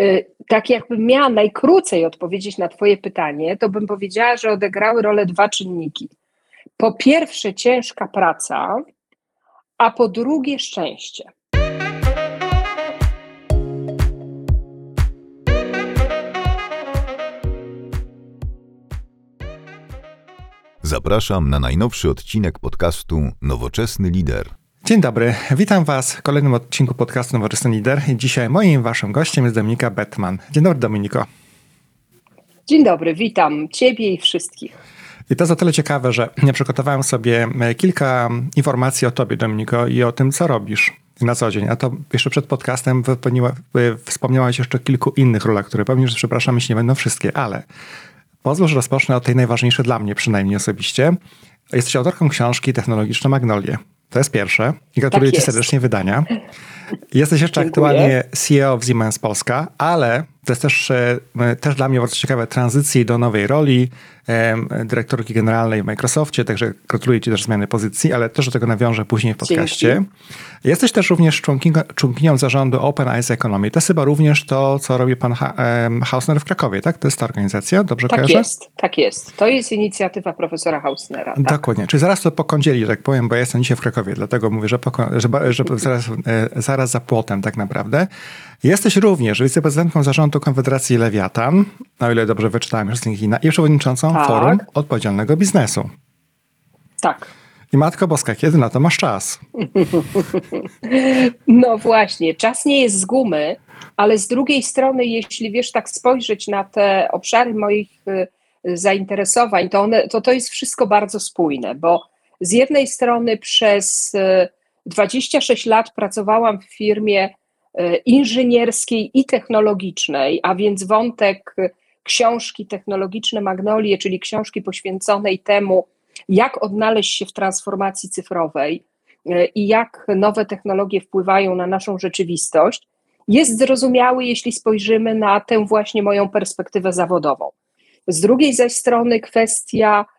y, tak jakbym miała najkrócej odpowiedzieć na Twoje pytanie, to bym powiedziała, że odegrały rolę dwa czynniki. Po pierwsze, ciężka praca, a po drugie, szczęście. Zapraszam na najnowszy odcinek podcastu Nowoczesny Lider. Dzień dobry, witam Was w kolejnym odcinku podcastu Nowoczesny Lider. Dzisiaj moim Waszym gościem jest Dominika Bettman. Dzień dobry, Dominiko. Dzień dobry, witam Ciebie i wszystkich. I to za tyle ciekawe, że ja przygotowałem sobie e, kilka informacji o Tobie, Dominiko, i o tym, co robisz na co dzień. A to jeszcze przed podcastem wspomniałaś jeszcze o kilku innych rolach, które pewnie, że przepraszam, jeśli nie będą wszystkie, ale Pozwól, że rozpocznę od tej najważniejszej dla mnie, przynajmniej osobiście. Jesteś autorką książki Technologiczne Magnolie. To jest pierwsze. I gratuluję tak Ci serdecznie wydania. Jesteś jeszcze Dziękuję. aktualnie CEO w Siemens Polska, ale to jest też, e, też dla mnie bardzo ciekawe tranzycji do nowej roli dyrektorki generalnej w Microsoftie, także gratuluję Ci też zmiany pozycji, ale też do tego nawiążę później w podcaście. Dzięki. Jesteś też również członkinią, członkinią zarządu Open Eyes Economy. To jest chyba również to, co robi pan Hausner w Krakowie, tak? To jest ta organizacja, dobrze tak kojarzę? Tak jest, tak jest. To jest inicjatywa profesora Hausnera. Tak. Dokładnie. Czyli zaraz to pokądzieli, tak powiem, bo ja jestem dzisiaj w Krakowie, dlatego mówię, że, że, że zaraz, e, zaraz za płotem tak naprawdę. Jesteś również wiceprezydentką zarządu Konfederacji Lewiatan, o ile dobrze wyczytałem już z LinkedIna, i przewodniczącą tak. Forum Odpowiedzialnego Biznesu. Tak. I Matko Boska, kiedy na to masz czas? No właśnie, czas nie jest z gumy, ale z drugiej strony, jeśli wiesz, tak spojrzeć na te obszary moich y, zainteresowań, to, one, to to jest wszystko bardzo spójne, bo z jednej strony przez 26 y, lat pracowałam w firmie inżynierskiej i technologicznej, a więc wątek książki technologiczne Magnolie, czyli książki poświęconej temu, jak odnaleźć się w transformacji cyfrowej e, i jak nowe technologie wpływają na naszą rzeczywistość, jest zrozumiały, jeśli spojrzymy na tę właśnie moją perspektywę zawodową. Z drugiej zaś strony kwestia e,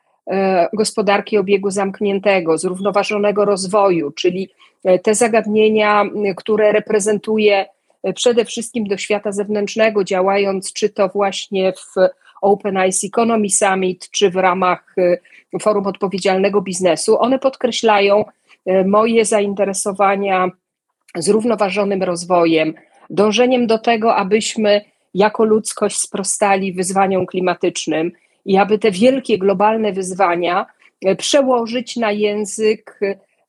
gospodarki obiegu zamkniętego, zrównoważonego rozwoju, czyli e, te zagadnienia, które reprezentuje przede wszystkim do świata zewnętrznego, działając czy to właśnie w Open Eyes Economy Summit, czy w ramach Forum Odpowiedzialnego Biznesu, one podkreślają moje zainteresowania zrównoważonym rozwojem, dążeniem do tego, abyśmy jako ludzkość sprostali wyzwaniom klimatycznym i aby te wielkie globalne wyzwania y, przełożyć na język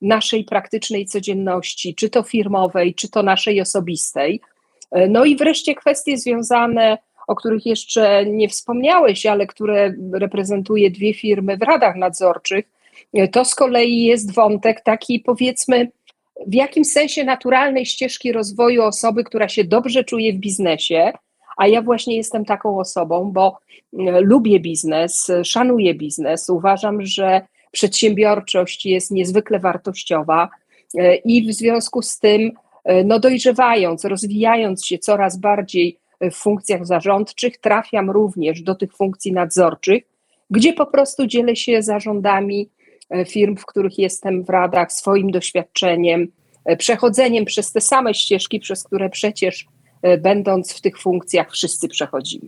naszej praktycznej codzienności, czy to firmowej, czy to naszej osobistej. No i wreszcie kwestie związane o których jeszcze nie wspomniałeś, ale które reprezentuje dwie firmy w radach nadzorczych, to z kolei jest wątek taki, powiedzmy, w jakim sensie naturalnej ścieżki rozwoju osoby, która się dobrze czuje w biznesie, a ja właśnie jestem taką osobą, bo e, lubię biznes, szanuję biznes, uważam, że przedsiębiorczość jest niezwykle wartościowa e, i w związku z tym, e, no dojrzewając, rozwijając się coraz bardziej w funkcjach zarządczych, trafiam również do tych funkcji nadzorczych, gdzie po prostu dzielę się zarządami firm, w których jestem w radach, swoim doświadczeniem, przechodzeniem przez te same ścieżki, przez które przecież będąc w tych funkcjach wszyscy przechodzimy.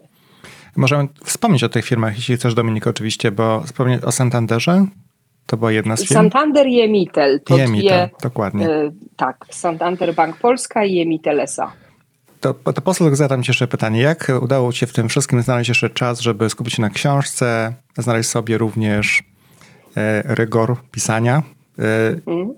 Możemy wspomnieć o tych firmach, jeśli chcesz, Dominik, oczywiście, bo wspomnieć o Santanderze? To była jedna z firm? Santander i Emitel. To I Emitel, dwie, dokładnie. tak, Santander Bank Polska i Emitel SA. To, to posłuch zadam Ci jeszcze pytanie. Jak udało Ci się w tym wszystkim znaleźć jeszcze czas, żeby skupić się na książce, znaleźć sobie również e, rygor pisania? E, mm.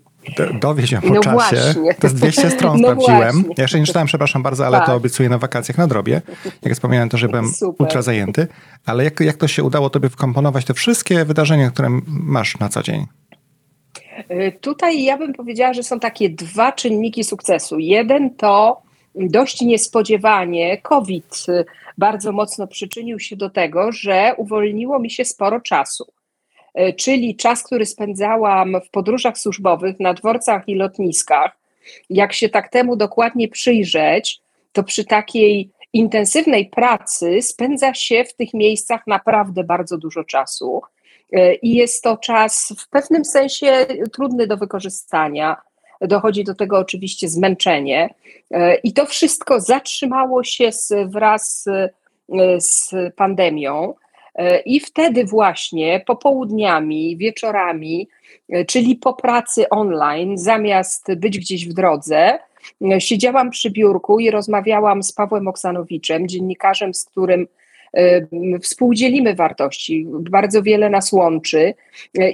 Dowie się po no czasie. Właśnie. To jest 200 stron no sprawdziłem. Właśnie. Ja jeszcze nie czytałem, przepraszam bardzo, ale tak. to obiecuję na wakacjach na drobie. Jak wspomniałem, to, że byłem Super. ultra zajęty. Ale jak, jak to się udało Tobie wkomponować te wszystkie wydarzenia, które masz na co dzień? E, tutaj ja bym powiedziała, że są takie dwa czynniki sukcesu. Jeden to dość niespodziewanie COVID bardzo mocno przyczynił się do tego, że uwolniło mi się sporo czasu. E, czyli czas, który spędzałam w podróżach służbowych na dworcach i lotniskach, jak się tak temu dokładnie przyjrzeć, to przy takiej intensywnej pracy spędza się w tych miejscach naprawdę bardzo dużo czasu. E, I jest to czas w pewnym sensie trudny do wykorzystania dochodzi do tego oczywiście zmęczenie. I to wszystko zatrzymało się wraz z pandemią. I wtedy właśnie popołudniami, wieczorami, czyli po pracy online, zamiast być gdzieś w drodze, siedziałam przy biurku i rozmawiałam z Pawłem Oksanowiczem, dziennikarzem, z którym współdzielimy wartości, bardzo wiele nas łączy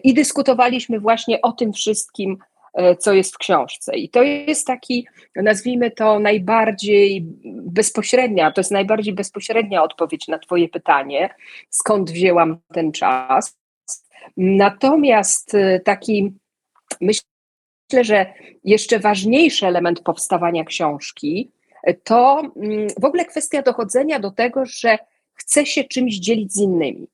i dyskutowaliśmy właśnie o tym wszystkim, e, co jest w książce. I to jest taki, nazwijmy to, najbardziej bezpośrednia, to jest najbardziej bezpośrednia odpowiedź na Twoje pytanie, skąd wzięłam ten czas. Natomiast e, taki, myślę, że jeszcze ważniejszy element powstawania książki to mm, w ogóle kwestia dochodzenia do tego, że chcę się czymś dzielić z innymi,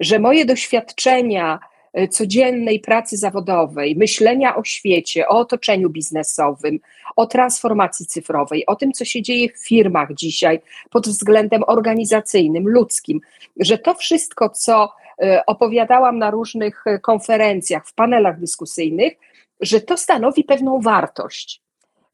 że moje doświadczenia e, codziennej pracy zawodowej, myślenia o świecie, o otoczeniu biznesowym, o transformacji cyfrowej, o tym, co się dzieje w firmach dzisiaj pod względem organizacyjnym, ludzkim, że to wszystko, co e, opowiadałam na różnych e, konferencjach, w panelach dyskusyjnych, że to stanowi pewną wartość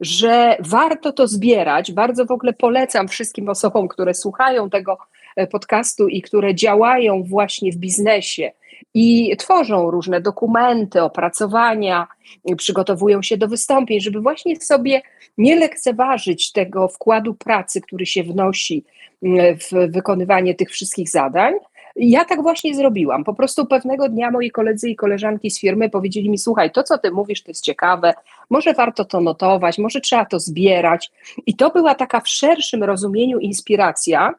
że warto to zbierać. Bardzo w ogóle polecam wszystkim osobom, które słuchają tego E, podcastu i które działają właśnie w biznesie i tworzą różne dokumenty, opracowania, przygotowują się do wystąpień, żeby właśnie sobie nie lekceważyć tego wkładu pracy, który się wnosi w wykonywanie tych wszystkich zadań. Ja tak właśnie zrobiłam. Po prostu pewnego dnia moi koledzy i koleżanki z firmy powiedzieli mi: Słuchaj, to co ty mówisz, to jest ciekawe, może warto to notować, może trzeba to zbierać. I to była taka w szerszym rozumieniu inspiracja,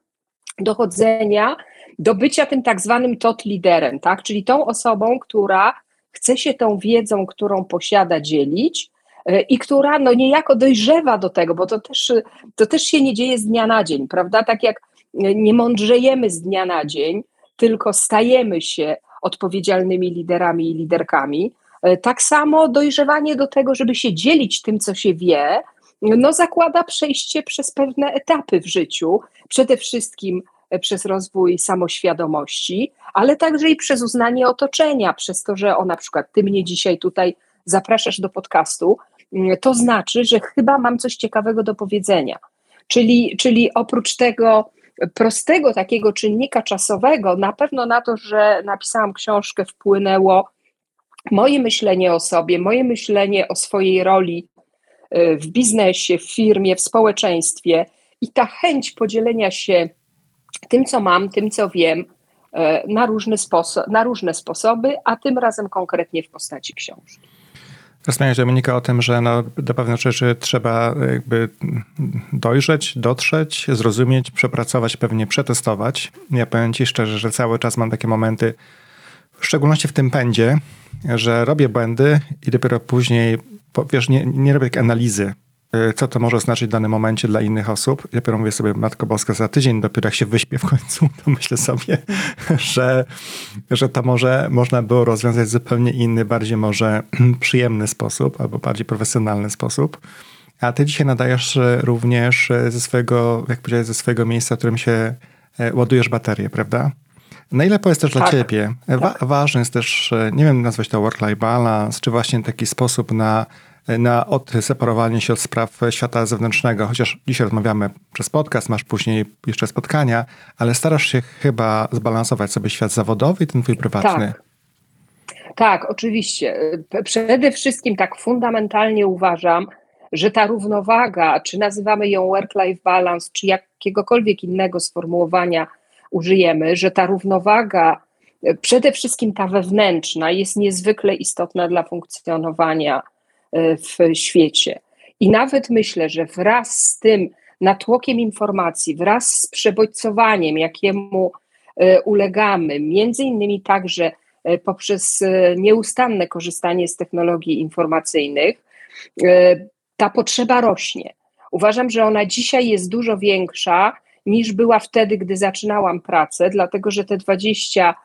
dochodzenia do bycia tym tak zwanym tot liderem, tak? czyli tą osobą, która chce się tą wiedzą, którą posiada, dzielić e, i która no niejako dojrzewa do tego, bo to też, to też się nie dzieje z dnia na dzień, prawda? Tak jak nie mądrzejemy z dnia na dzień, tylko stajemy się odpowiedzialnymi liderami i liderkami, e, tak samo dojrzewanie do tego, żeby się dzielić tym, co się wie, no zakłada przejście przez pewne etapy w życiu, przede wszystkim e, przez rozwój samoświadomości, ale także i przez uznanie otoczenia, przez to, że o na przykład ty mnie dzisiaj tutaj zapraszasz do podcastu, mm, to znaczy, że chyba mam coś ciekawego do powiedzenia. Czyli, czyli oprócz tego prostego takiego czynnika czasowego, na pewno na to, że napisałam książkę, wpłynęło moje myślenie o sobie, moje myślenie o swojej roli e, w biznesie, w firmie, w społeczeństwie i ta chęć podzielenia się tym, co mam, tym, co wiem, e, na różne, sposo na różne sposoby, a tym razem konkretnie w postaci książki. Rozmawiałeś Dominika o tym, że no, do pewnych rzeczy trzeba jakby dojrzeć, dotrzeć, zrozumieć, przepracować, pewnie przetestować. Ja powiem Ci szczerze, że cały czas mam takie momenty, w szczególności w tym pędzie, że robię błędy i dopiero później, wiesz, nie, nie robię takiej analizy co to może znaczyć w danym momencie dla innych osób. Dopiero mówię sobie, Matko Boska, za tydzień, dopiero jak się wyśpię w końcu, to myślę sobie, że, że to może można było rozwiązać w zupełnie inny, bardziej może przyjemny sposób albo bardziej profesjonalny sposób. A ty dzisiaj nadajesz również ze swojego, jak powiedziałeś, ze swojego miejsca, w którym się e, ładujesz baterię, prawda? Na ile to jest też tak, dla ciebie? Wa tak. Ważny jest też, e, nie wiem, nazwać to work-life balance, czy właśnie taki sposób na na odseparowanie się od spraw świata zewnętrznego, chociaż dzisiaj rozmawiamy przez podcast, masz później jeszcze spotkania, ale starasz się chyba zbalansować sobie świat zawodowy i ten twój prywatny. Tak. Tak, oczywiście. Przede wszystkim tak fundamentalnie uważam, że ta równowaga, czy nazywamy ją work-life balance, czy jakiegokolwiek innego sformułowania użyjemy, że ta równowaga, przede wszystkim ta wewnętrzna, jest niezwykle istotna dla funkcjonowania E, w świecie. I nawet myślę, że wraz z tym natłokiem informacji, wraz z przebodźcowaniem, jakiemu e, ulegamy, między innymi także e, poprzez nieustanne korzystanie z technologii informacyjnych, ta potrzeba rośnie. Uważam, że ona dzisiaj jest dużo większa niż była wtedy, gdy zaczynałam pracę, dlatego że te 20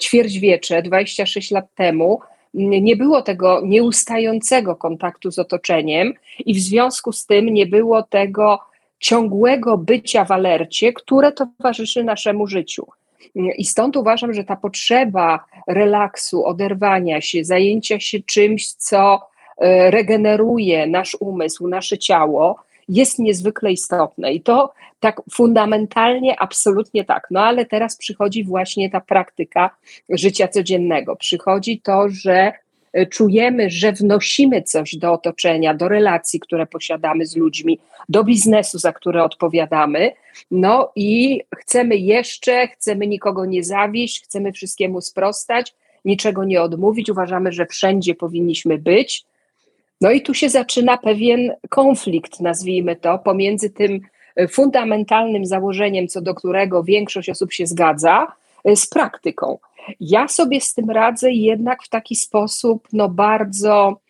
ćwierćwiecze, 26 lat temu, nie było tego nieustającego kontaktu z otoczeniem i w związku z tym nie było tego ciągłego bycia w alercie, które towarzyszy naszemu życiu. I stąd uważam, że ta potrzeba relaksu, oderwania się, zajęcia się czymś, co regeneruje nasz umysł, nasze ciało, jest niezwykle istotne. I to tak fundamentalnie, absolutnie tak. No ale teraz przychodzi właśnie ta praktyka życia codziennego. Przychodzi to, że e, czujemy, że wnosimy coś do otoczenia, do relacji, które posiadamy z ludźmi, do biznesu, za które odpowiadamy. No i chcemy jeszcze, chcemy nikogo nie zawieść, chcemy wszystkiemu sprostać, niczego nie odmówić. Uważamy, że wszędzie powinniśmy być. No i tu się zaczyna pewien konflikt, nazwijmy to, pomiędzy tym e, fundamentalnym założeniem, co do którego większość osób się zgadza, e, z praktyką. Ja sobie z tym radzę jednak w taki sposób no, bardzo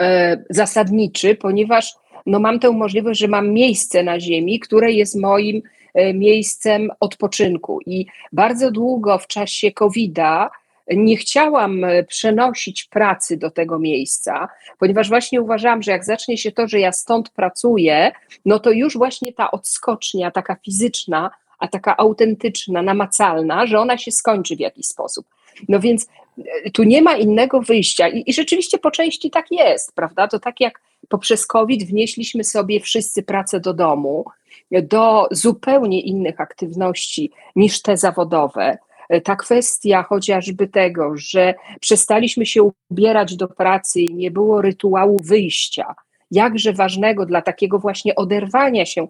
e, zasadniczy, ponieważ no, mam tę możliwość, że mam miejsce na Ziemi, które jest moim e, miejscem odpoczynku. I bardzo długo w czasie COVID-a nie chciałam e, przenosić pracy do tego miejsca, ponieważ właśnie uważałam, że jak zacznie się to, że ja stąd pracuję, no to już właśnie ta odskocznia, taka fizyczna, a taka autentyczna, namacalna, że ona się skończy w jakiś sposób. No więc e, tu nie ma innego wyjścia i, i rzeczywiście po części tak jest, prawda? To tak jak poprzez COVID wnieśliśmy sobie wszyscy pracę do domu, do zupełnie innych aktywności niż te zawodowe. E, ta kwestia chociażby tego, że przestaliśmy się ubierać do pracy i nie było rytuału wyjścia, jakże ważnego dla takiego właśnie oderwania się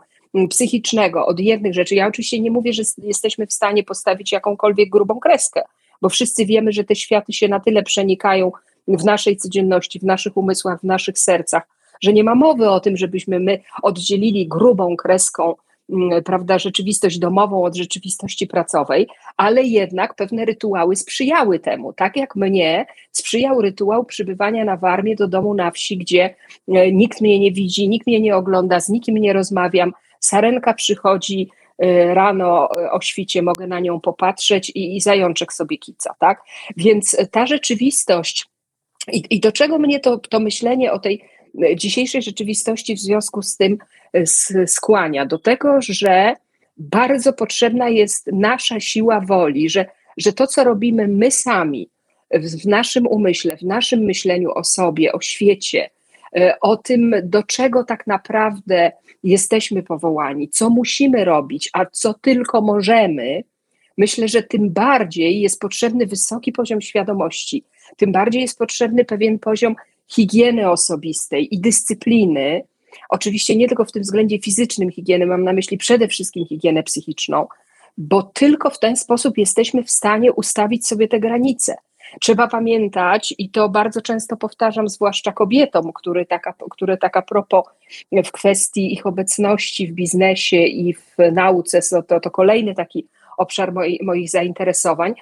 psychicznego od jednych rzeczy. Ja oczywiście nie mówię, że jesteśmy w stanie postawić jakąkolwiek grubą kreskę, bo wszyscy wiemy, że te światy się na tyle przenikają w naszej codzienności, w naszych umysłach, w naszych sercach, że nie ma mowy o tym, żebyśmy my oddzielili grubą kreską Mm, prawda, rzeczywistość domową od rzeczywistości pracowej, ale jednak pewne rytuały sprzyjały temu. Tak jak mnie sprzyjał rytuał przybywania na Warmię do domu na wsi, gdzie e, nikt mnie nie widzi, nikt mnie nie ogląda, z nikim nie rozmawiam. Sarenka przychodzi e, rano e, o świcie, mogę na nią popatrzeć i, i zajączek sobie kica, tak? Więc ta rzeczywistość i, i do czego mnie to, to myślenie o tej dzisiejszej rzeczywistości w związku z tym skłania do tego, że bardzo potrzebna jest nasza siła woli, że, że to, co robimy my sami w naszym umyśle, w naszym myśleniu o sobie, o świecie, e, o tym, do czego tak naprawdę jesteśmy powołani, co musimy robić, a co tylko możemy, myślę, że tym bardziej jest potrzebny wysoki poziom świadomości, tym bardziej jest potrzebny pewien poziom higieny osobistej i dyscypliny, Oczywiście nie tylko w tym względzie fizycznym higieny, mam na myśli przede wszystkim higienę psychiczną, bo tylko w ten sposób jesteśmy w stanie ustawić sobie te granice. Trzeba pamiętać, i to bardzo często powtarzam, zwłaszcza kobietom, które tak, które tak a propos w kwestii ich obecności w biznesie i w nauce, to, to kolejny taki obszar moi, moich zainteresowań.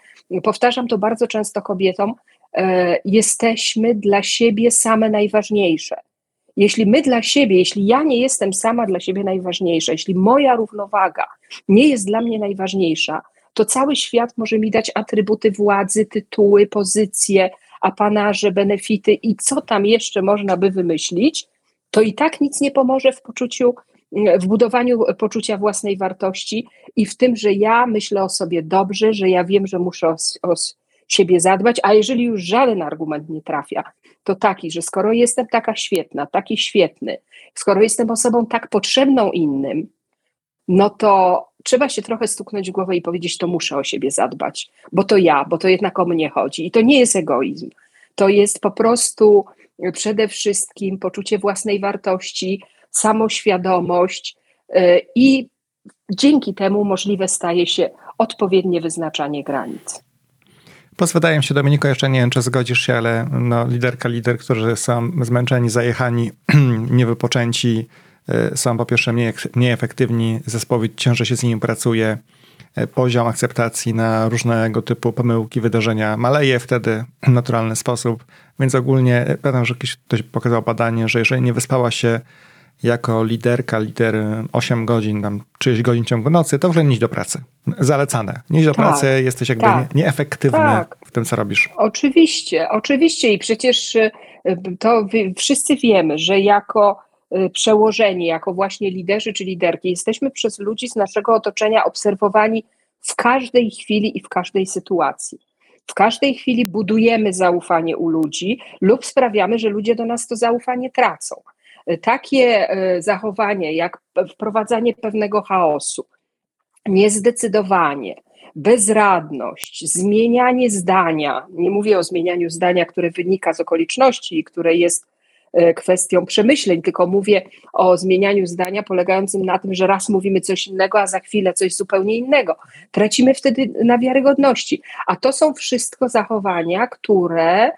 Powtarzam to bardzo często kobietom, jesteśmy dla siebie same najważniejsze. Jeśli my dla siebie, jeśli ja nie jestem sama dla siebie najważniejsza, jeśli moja równowaga nie jest dla mnie najważniejsza, to cały świat może mi dać atrybuty władzy, tytuły, pozycje, apanarze, benefity i co tam jeszcze można by wymyślić, to i tak nic nie pomoże w poczuciu, w budowaniu poczucia własnej wartości i w tym, że ja myślę o sobie dobrze, że ja wiem, że muszę o, o siebie zadbać, a jeżeli już żaden argument nie trafia, to taki, że skoro jestem taka świetna, taki świetny, skoro jestem osobą tak potrzebną innym, no to trzeba się trochę stuknąć w głowę i powiedzieć, to muszę o siebie zadbać, bo to ja, bo to jednak o mnie chodzi. I to nie jest egoizm. To jest po prostu przede wszystkim poczucie własnej wartości, samoświadomość yy, i dzięki temu możliwe staje się odpowiednie wyznaczanie granic. Pozwadają się, Dominiko, jeszcze nie wiem, czy zgodzisz się, ale no, liderka, lider, którzy są zmęczeni, zajechani, niewypoczęci, y, są po pierwsze mniej, mniej efektywni, zespołowi ciężej się z nimi pracuje, y, poziom akceptacji na różnego typu pomyłki, wydarzenia maleje wtedy w naturalny sposób, więc ogólnie y, pamiętam, że ktoś pokazał badanie, że jeżeli nie wyspała się jako liderka, lider 8 godzin, tam 30 godzin w ciągu nocy, to w nie do pracy. Zalecane. Nie do tak, pracy, jesteś jakby tak, nieefektywny tak. w tym, co robisz. Oczywiście, oczywiście i przecież y, to wszyscy wiemy, że jako y, przełożeni, jako właśnie liderzy czy liderki, jesteśmy przez ludzi z naszego otoczenia obserwowani w każdej chwili i w każdej sytuacji. w każdej chwili budujemy zaufanie u ludzi lub sprawiamy, że ludzie do nas to zaufanie tracą. Takie zachowanie, jak wprowadzanie pewnego chaosu, niezdecydowanie, bezradność, zmienianie zdania, nie mówię o zmienianiu zdania, które wynika z okoliczności i które jest e, kwestią przemyśleń, tylko mówię o zmienianiu zdania polegającym na tym, że raz mówimy coś innego, a za chwilę coś zupełnie innego. Tracimy wtedy na wiarygodności. A to są wszystko zachowania, które e,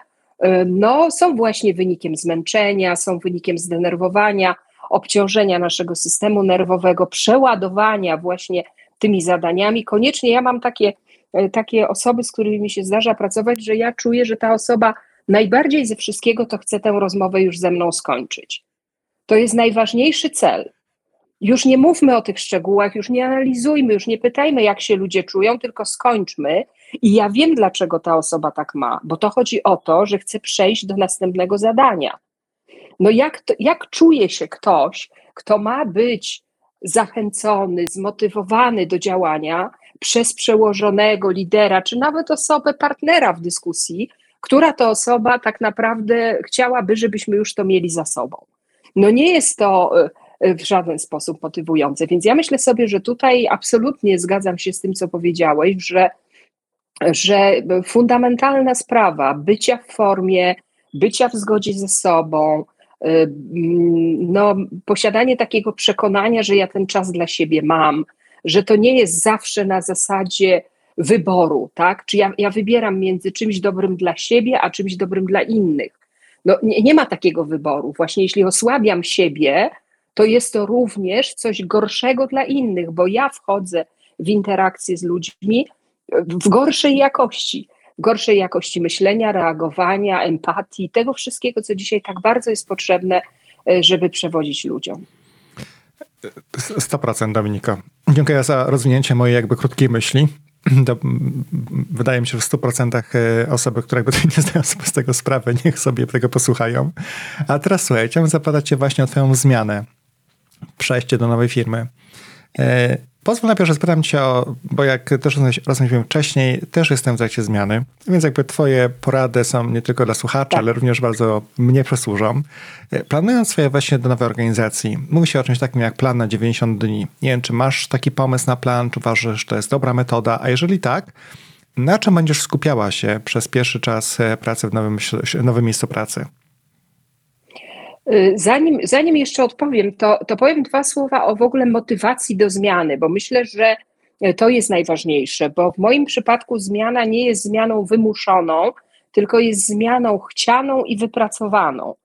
no, są właśnie wynikiem zmęczenia, są wynikiem zdenerwowania, obciążenia naszego systemu nerwowego, przeładowania właśnie tymi zadaniami. Koniecznie ja mam takie, e, takie osoby, z którymi mi się zdarza pracować, że ja czuję, że ta osoba najbardziej ze wszystkiego to chce tę rozmowę już ze mną skończyć. To jest najważniejszy cel. Już nie mówmy o tych szczegółach, już nie analizujmy, już nie pytajmy, jak się ludzie czują, tylko skończmy. I ja wiem, dlaczego ta osoba tak ma, bo to chodzi o to, że chce przejść do następnego zadania. No jak, to, jak czuje się ktoś, kto ma być zachęcony, zmotywowany do działania przez przełożonego lidera, czy nawet osobę partnera w dyskusji, która to osoba tak naprawdę chciałaby, żebyśmy już to mieli za sobą. No nie jest to e, w żaden sposób motywujące, więc ja myślę sobie, że tutaj absolutnie zgadzam się z tym, co powiedziałeś, że, że fundamentalna sprawa bycia w formie, bycia w zgodzie ze sobą, Y, no, posiadanie takiego przekonania, że ja ten czas dla siebie mam, że to nie jest zawsze na zasadzie wyboru, tak? Czy ja, ja wybieram między czymś dobrym dla siebie, a czymś dobrym dla innych. No, nie, nie ma takiego wyboru. Właśnie jeśli osłabiam siebie, to jest to również coś gorszego dla innych, bo ja wchodzę w interakcję z ludźmi w gorszej jakości gorszej jakości myślenia, reagowania, empatii, tego wszystkiego, co dzisiaj tak bardzo jest potrzebne, e, żeby przewodzić ludziom. 100% Dominika. Dziękuję za rozwinięcie mojej jakby krótkiej myśli. Wydaje mi się, że w 100% e, osoby, które jakby nie zdają sobie z tego sprawy, niech sobie tego posłuchają. A teraz słuchaj, chciałbym zapytać cię właśnie o twoją zmianę, przejście do nowej firmy. Pozwól najpierw, że spytam cię o, bo jak też rozmawialiśmy wcześniej, też jestem w trakcie zmiany, więc jakby twoje porady są nie tylko dla słuchaczy, tak. ale również bardzo mnie przysłużą. E, planując swoje wejście do nowej organizacji, mówi się o czymś takim jak plan na 90 dni. Nie wiem, czy masz taki pomysł na plan, czy uważasz, że to jest dobra metoda, a jeżeli tak, na czym będziesz skupiała się przez pierwszy czas e, pracy w nowym, nowym miejscu pracy? Y, zanim, zanim jeszcze odpowiem, to, to powiem dwa słowa o w ogóle motywacji do zmiany, bo myślę, że y, to jest najważniejsze, bo w moim przypadku zmiana nie jest zmianą wymuszoną, tylko jest zmianą chcianą i wypracowaną.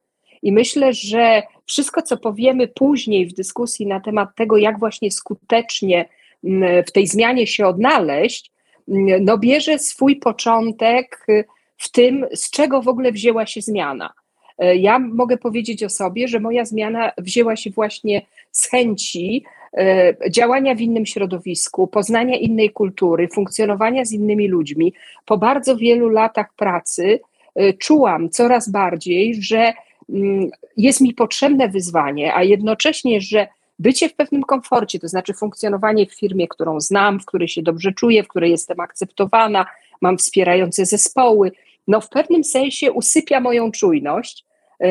I myślę, że wszystko, co powiemy później w dyskusji na temat tego, jak właśnie skutecznie mm, w tej zmianie się odnaleźć, mm, no bierze swój początek y, w tym, z czego w ogóle wzięła się zmiana. E, ja mogę powiedzieć o sobie, że moja zmiana wzięła się właśnie z chęci e, działania w innym środowisku, poznania innej kultury, funkcjonowania z innymi ludźmi. Po bardzo wielu latach pracy e, czułam coraz bardziej, że mm, jest mi potrzebne wyzwanie, a jednocześnie, że bycie w pewnym komforcie, to znaczy funkcjonowanie w firmie, którą znam, w której się dobrze czuję, w której jestem akceptowana, mam wspierające zespoły, no w pewnym sensie usypia moją czujność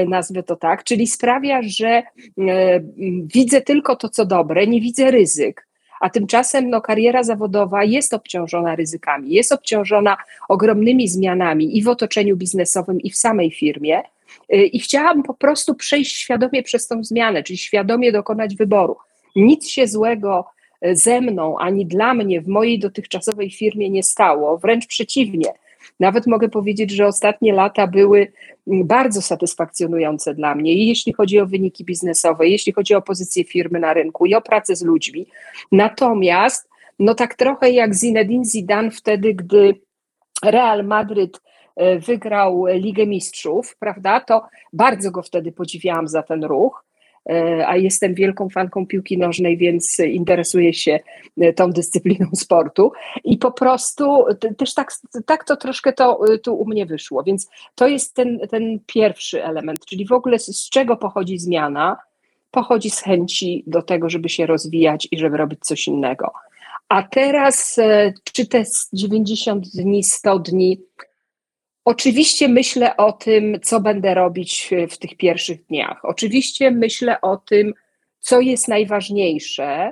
nazwę to tak, czyli sprawia, że e, widzę tylko to, co dobre, nie widzę ryzyk. A tymczasem no, kariera zawodowa jest obciążona ryzykami, jest obciążona ogromnymi zmianami i w otoczeniu biznesowym, i w samej firmie. E, I chciałam po prostu przejść świadomie przez tą zmianę, czyli świadomie dokonać wyboru. Nic się złego ze mną ani dla mnie w mojej dotychczasowej firmie nie stało, wręcz przeciwnie. Nawet mogę powiedzieć, że ostatnie lata były bardzo satysfakcjonujące dla mnie, i jeśli chodzi o wyniki biznesowe, jeśli chodzi o pozycję firmy na rynku i o pracę z ludźmi. Natomiast, no tak trochę jak Zinedine Zidane wtedy, gdy Real Madryt e, wygrał Ligę Mistrzów, prawda, to bardzo go wtedy podziwiałam za ten ruch. E, a jestem wielką fanką piłki nożnej, więc interesuję się e, tą dyscypliną sportu. I po prostu też tak, tak to troszkę to e, tu u mnie wyszło, więc to jest ten, ten pierwszy element, czyli w ogóle z czego pochodzi zmiana, pochodzi z chęci do tego, żeby się rozwijać i żeby robić coś innego. A teraz, czy te 90 dni, 100 dni, Oczywiście myślę o tym, co będę robić w tych pierwszych dniach. Oczywiście myślę o tym, co jest najważniejsze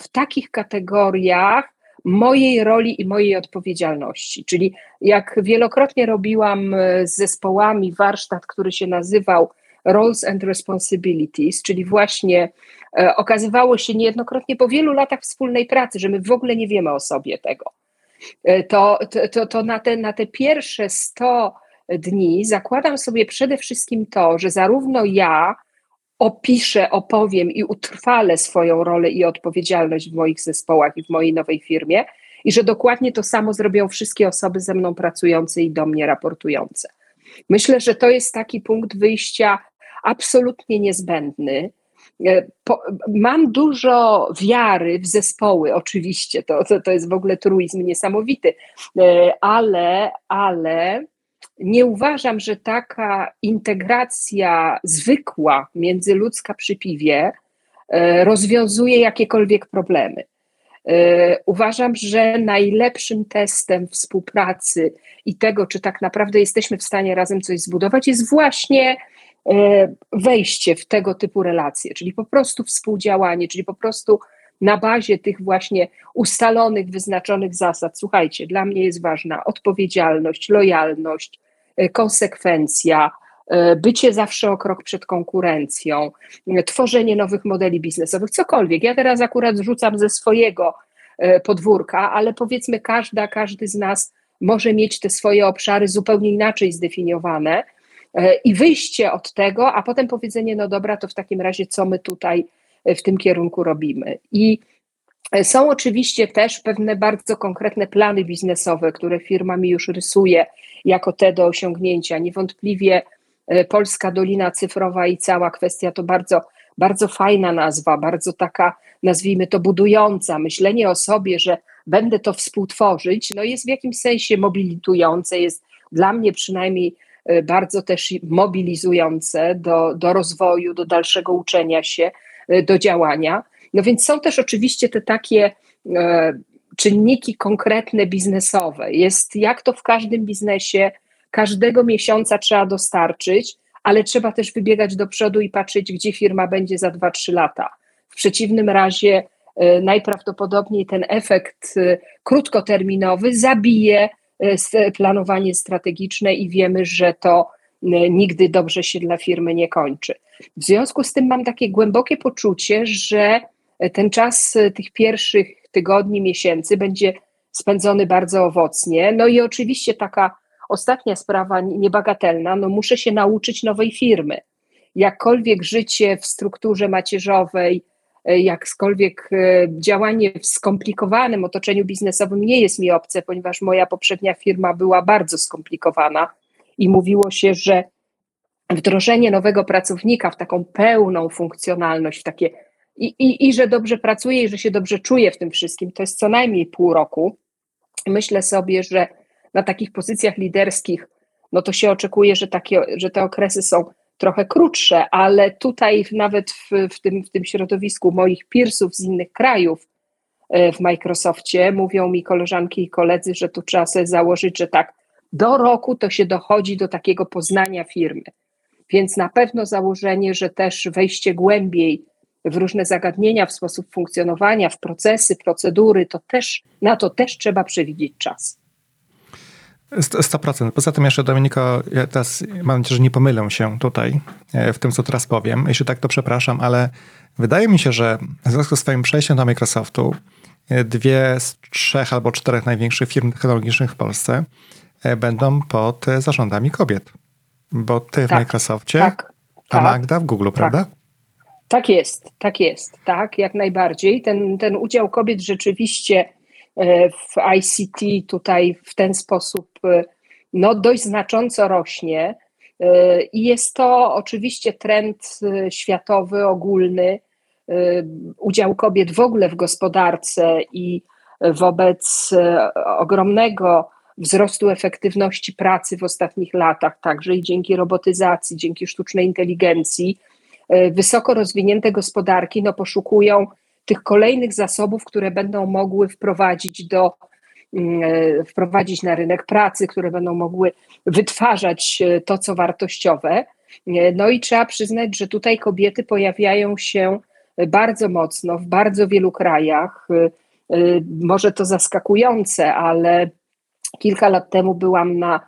w takich kategoriach mojej roli i mojej odpowiedzialności. Czyli jak wielokrotnie robiłam z zespołami warsztat, który się nazywał Roles and Responsibilities, czyli właśnie e, okazywało się niejednokrotnie po wielu latach wspólnej pracy, że my w ogóle nie wiemy o sobie tego. E, to, to, to na, te, na te pierwsze 100 dni zakładam sobie przede wszystkim to, że zarówno ja opiszę, opowiem i utrwalę swoją rolę i odpowiedzialność w moich zespołach i w mojej nowej firmie, i że dokładnie to samo zrobią wszystkie osoby ze mną pracujące i do mnie raportujące. Myślę, że to jest taki punkt wyjścia absolutnie niezbędny. E, mam dużo wiary w zespoły, oczywiście, to, to, to jest w ogóle truizm niesamowity, e, ale, ale nie uważam, że taka integracja zwykła, międzyludzka przy piwie e, rozwiązuje jakiekolwiek problemy. Uważam, że najlepszym testem współpracy i tego, czy tak naprawdę jesteśmy w stanie razem coś zbudować, jest właśnie wejście w tego typu relacje, czyli po prostu współdziałanie, czyli po prostu na bazie tych właśnie ustalonych, wyznaczonych zasad. Słuchajcie, dla mnie jest ważna odpowiedzialność, lojalność, e, konsekwencja, e, bycie zawsze o krok przed konkurencją, tworzenie nowych modeli biznesowych, cokolwiek. Ja teraz akurat rzucam ze swojego podwórka, ale powiedzmy, każda, każdy z nas może mieć te swoje obszary zupełnie inaczej zdefiniowane E, i wyjście od tego, a potem powiedzenie, no dobra, to w takim razie co my tutaj e, w tym kierunku robimy. I e, są oczywiście też pewne bardzo konkretne plany biznesowe, które firma mi już rysuje jako te do osiągnięcia. Niewątpliwie Polska Dolina Cyfrowa i cała kwestia to bardzo, bardzo fajna nazwa, bardzo taka, nazwijmy to, budująca. Myślenie o sobie, że będę to współtworzyć, no jest w jakimś sensie mobilitujące, jest dla mnie przynajmniej bardzo też mobilizujące do, do rozwoju, do dalszego uczenia się, y, do działania. No więc są też oczywiście te takie e, czynniki konkretne biznesowe. Jest jak to w każdym biznesie, każdego miesiąca trzeba dostarczyć, ale trzeba też wybiegać do przodu i patrzeć, gdzie firma będzie za 2-3 lata. W przeciwnym razie najprawdopodobniej ten efekt krótkoterminowy zabije planowanie strategiczne i wiemy, że to e, nigdy dobrze się dla firmy nie kończy. W związku z tym mam takie głębokie poczucie, że ten czas e, tych pierwszych tygodni, miesięcy będzie spędzony bardzo owocnie. No i oczywiście taka ostatnia sprawa niebagatelna, no muszę się nauczyć nowej firmy. Jakkolwiek życie w strukturze macierzowej E, jakkolwiek e, działanie w skomplikowanym otoczeniu biznesowym nie jest mi obce, ponieważ moja poprzednia firma była bardzo skomplikowana i mówiło się, że wdrożenie nowego pracownika w taką pełną funkcjonalność, w takie i, i, i że dobrze pracuje i że się dobrze czuje w tym wszystkim, to jest co najmniej pół roku. Myślę sobie, że na takich pozycjach liderskich, no to się oczekuje, że, takie, że te okresy są trochę krótsze, ale tutaj nawet w, w, tym, w tym środowisku moich peersów z innych krajów e, w Microsoftie mówią mi koleżanki i koledzy, że tu trzeba sobie założyć, że tak do roku to się dochodzi do takiego poznania firmy. Więc na pewno założenie, że też wejście głębiej w różne zagadnienia, w sposób funkcjonowania, w procesy, procedury, to też na to też trzeba przewidzieć czas. 100%. Poza tym jeszcze, Dominiko, ja teraz mam nadzieję, że nie pomylę się tutaj e, w tym, co teraz powiem. Jeśli tak, to przepraszam, ale wydaje mi się, że w związku z swoim przejściem do Microsoftu e, dwie z trzech albo czterech największych firm technologicznych w Polsce e, będą pod zarządami kobiet. Bo ty w tak, Microsoftie, tak, a tak, Magda w Google, prawda? Tak. tak jest, tak jest, tak, jak najbardziej. Ten, ten udział kobiet rzeczywiście w ICT tutaj w ten sposób e, no, dość znacząco rośnie. E, I jest to oczywiście trend światowy, ogólny. Udział kobiet w ogóle w gospodarce i wobec ogromnego wzrostu efektywności pracy w ostatnich latach, także i dzięki robotyzacji, dzięki sztucznej inteligencji, wysoko rozwinięte gospodarki no, poszukują tych kolejnych zasobów, które będą mogły wprowadzić do mm, wprowadzić na rynek pracy, które będą mogły wytwarzać to, co wartościowe. No i trzeba przyznać, że tutaj kobiety pojawiają się bardzo mocno w bardzo wielu krajach. Może to zaskakujące, ale kilka lat temu byłam na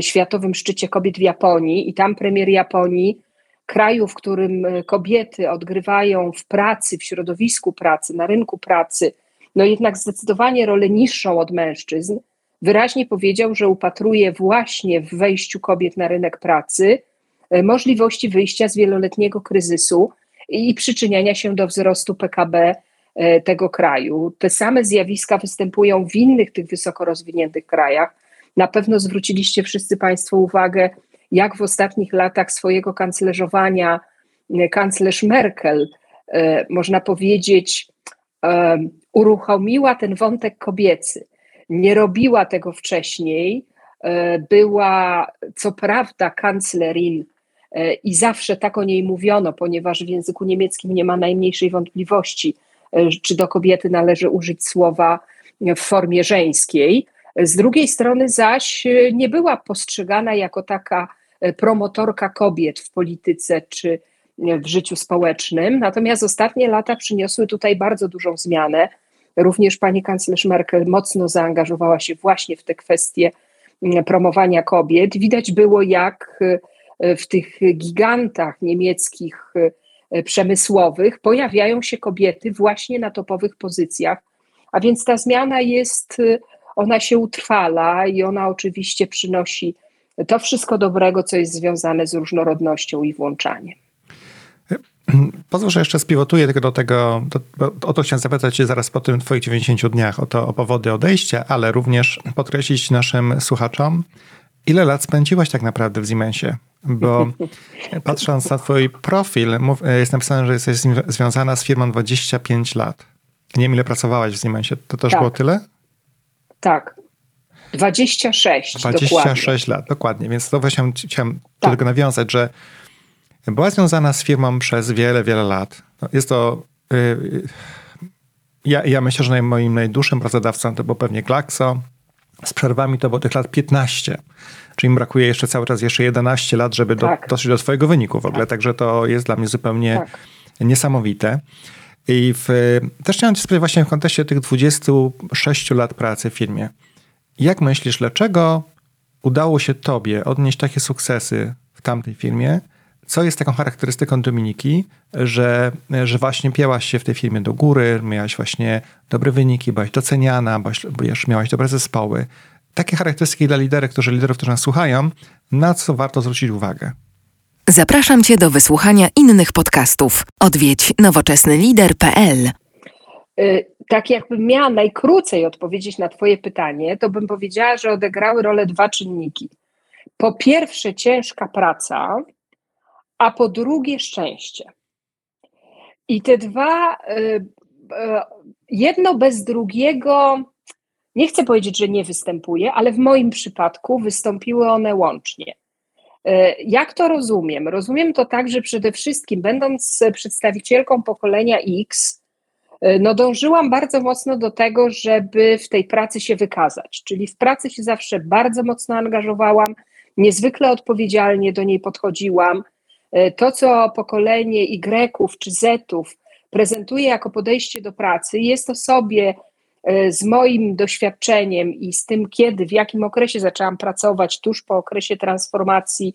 Światowym Szczycie Kobiet w Japonii i tam premier Japonii kraju, w którym e, kobiety odgrywają w pracy, w środowisku pracy, na rynku pracy, no jednak zdecydowanie rolę niższą od mężczyzn, wyraźnie powiedział, że upatruje właśnie w wejściu kobiet na rynek pracy e, możliwości wyjścia z wieloletniego kryzysu i przyczyniania się do wzrostu PKB e, tego kraju. Te same zjawiska występują w innych tych wysoko rozwiniętych krajach. Na pewno zwróciliście wszyscy Państwo uwagę jak w ostatnich latach swojego kanclerzowania e, kanclerz Merkel, e, można powiedzieć, uruchomiła ten wątek kobiecy. Nie robiła tego wcześniej. Była co prawda kanclerin i zawsze tak o niej mówiono, ponieważ w języku niemieckim nie ma najmniejszej wątpliwości, czy do kobiety należy użyć słowa w formie żeńskiej. Z drugiej strony zaś nie była postrzegana jako taka promotorka kobiet w polityce czy w życiu społecznym. Natomiast ostatnie lata przyniosły tutaj bardzo dużą zmianę. Również pani kanclerz Merkel mocno zaangażowała się właśnie w te kwestie promowania kobiet. Widać było, jak e, w tych gigantach niemieckich e, przemysłowych pojawiają się kobiety właśnie na topowych pozycjach. A więc ta zmiana jest, ona się utrwala i ona oczywiście przynosi to wszystko dobrego, co jest związane z różnorodnością i włączaniem. Pozwól, że jeszcze spiwotuję tylko do tego, do, o to chciałem zapytać Cię zaraz po tym Twoich 90 dniach, o to o powody odejścia, ale również podkreślić naszym słuchaczom, ile lat spędziłaś tak naprawdę w Siemensie? Bo patrząc na Twój profil, mów, jest napisane, że jesteś związana z firmą 25 lat. Nie wiem, ile pracowałaś w Siemensie. To też tak. było tyle? Tak, 26. 26 dokładnie. lat, dokładnie. Więc to właśnie chciałem tak. do tego nawiązać, że była związana z firmą przez wiele, wiele lat. No, jest to. Yy, ja, ja myślę, że moim najdłuższym pracodawcą to był pewnie Glaxo. Z przerwami to było tych lat 15. Czyli mi brakuje jeszcze cały czas jeszcze 11 lat, żeby tak. do, dotrzeć do Twojego wyniku w ogóle. Tak. Także to jest dla mnie zupełnie tak. niesamowite. I w, też chciałem Cię spytać właśnie w kontekście tych 26 lat pracy w firmie. Jak myślisz, dlaczego udało się Tobie odnieść takie sukcesy w tamtej firmie? Co jest taką charakterystyką Dominiki, że, że właśnie pięłaś się w tej firmie do góry, miałaś właśnie dobre wyniki, byłaś doceniana, byłaś, miałaś dobre zespoły. Takie charakterystyki dla liderów, którzy liderów, którzy nas słuchają, na co warto zwrócić uwagę. Zapraszam Cię do wysłuchania innych podcastów. Odwiedź nowoczesnylider.pl. Y, tak jakbym miała najkrócej odpowiedzieć na Twoje pytanie, to bym powiedziała, że odegrały rolę dwa czynniki. Po pierwsze, ciężka praca, a po drugie, szczęście. I te dwa, y, y, jedno bez drugiego, nie chcę powiedzieć, że nie występuje, ale w moim przypadku wystąpiły one łącznie. Jak to rozumiem? Rozumiem to tak, że przede wszystkim, będąc przedstawicielką pokolenia X, no dążyłam bardzo mocno do tego, żeby w tej pracy się wykazać. Czyli w pracy się zawsze bardzo mocno angażowałam, niezwykle odpowiedzialnie do niej podchodziłam. E, to, co pokolenie Y czy Zetów prezentuje jako podejście do pracy, jest to sobie e, z moim doświadczeniem i z tym, kiedy, w jakim okresie zaczęłam pracować, tuż po okresie transformacji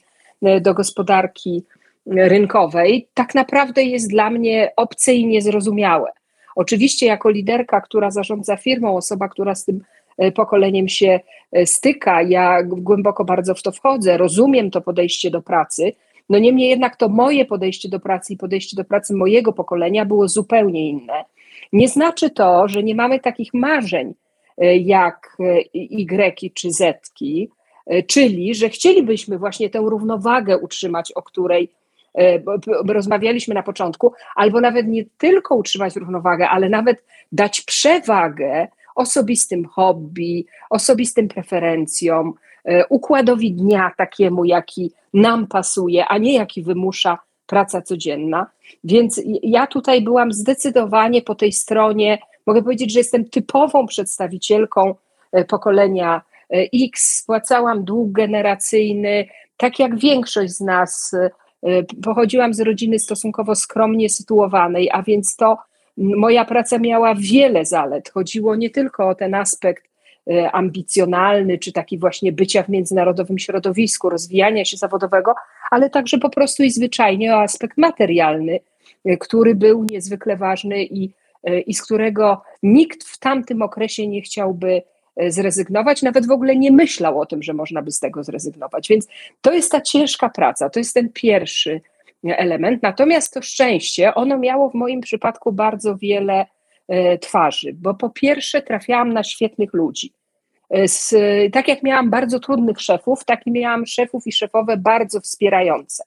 do gospodarki rynkowej, tak naprawdę jest dla mnie obce i niezrozumiałe. Oczywiście, jako liderka, która zarządza firmą, osoba, która z tym e, pokoleniem się e, styka, ja głęboko bardzo w to wchodzę, rozumiem to podejście do pracy. No niemniej jednak to moje podejście do pracy i podejście do pracy mojego pokolenia było zupełnie inne. Nie znaczy to, że nie mamy takich marzeń e, jak Y czy Z, czyli że chcielibyśmy właśnie tę równowagę utrzymać, o której rozmawialiśmy na początku, albo nawet nie tylko utrzymać równowagę, ale nawet dać przewagę osobistym hobby, osobistym preferencjom, e, układowi dnia takiemu, jaki nam pasuje, a nie jaki wymusza praca codzienna. Więc ja tutaj byłam zdecydowanie po tej stronie, mogę powiedzieć, że jestem typową przedstawicielką pokolenia X, spłacałam dług generacyjny, tak jak większość z nas. Pochodziłam z rodziny stosunkowo skromnie sytuowanej, a więc to moja praca miała wiele zalet. Chodziło nie tylko o ten aspekt ambicjonalny, czy taki właśnie bycia w międzynarodowym środowisku, rozwijania się zawodowego, ale także po prostu i zwyczajnie o aspekt materialny, który był niezwykle ważny i, i z którego nikt w tamtym okresie nie chciałby zrezygnować, nawet w ogóle nie myślał o tym, że można by z tego zrezygnować. Więc to jest ta ciężka praca, to jest ten pierwszy element. Natomiast to szczęście, ono miało w moim przypadku bardzo wiele e, twarzy, bo po pierwsze trafiałam na świetnych ludzi. E, z, tak jak miałam bardzo trudnych szefów, tak i miałam szefów i szefowe bardzo wspierające.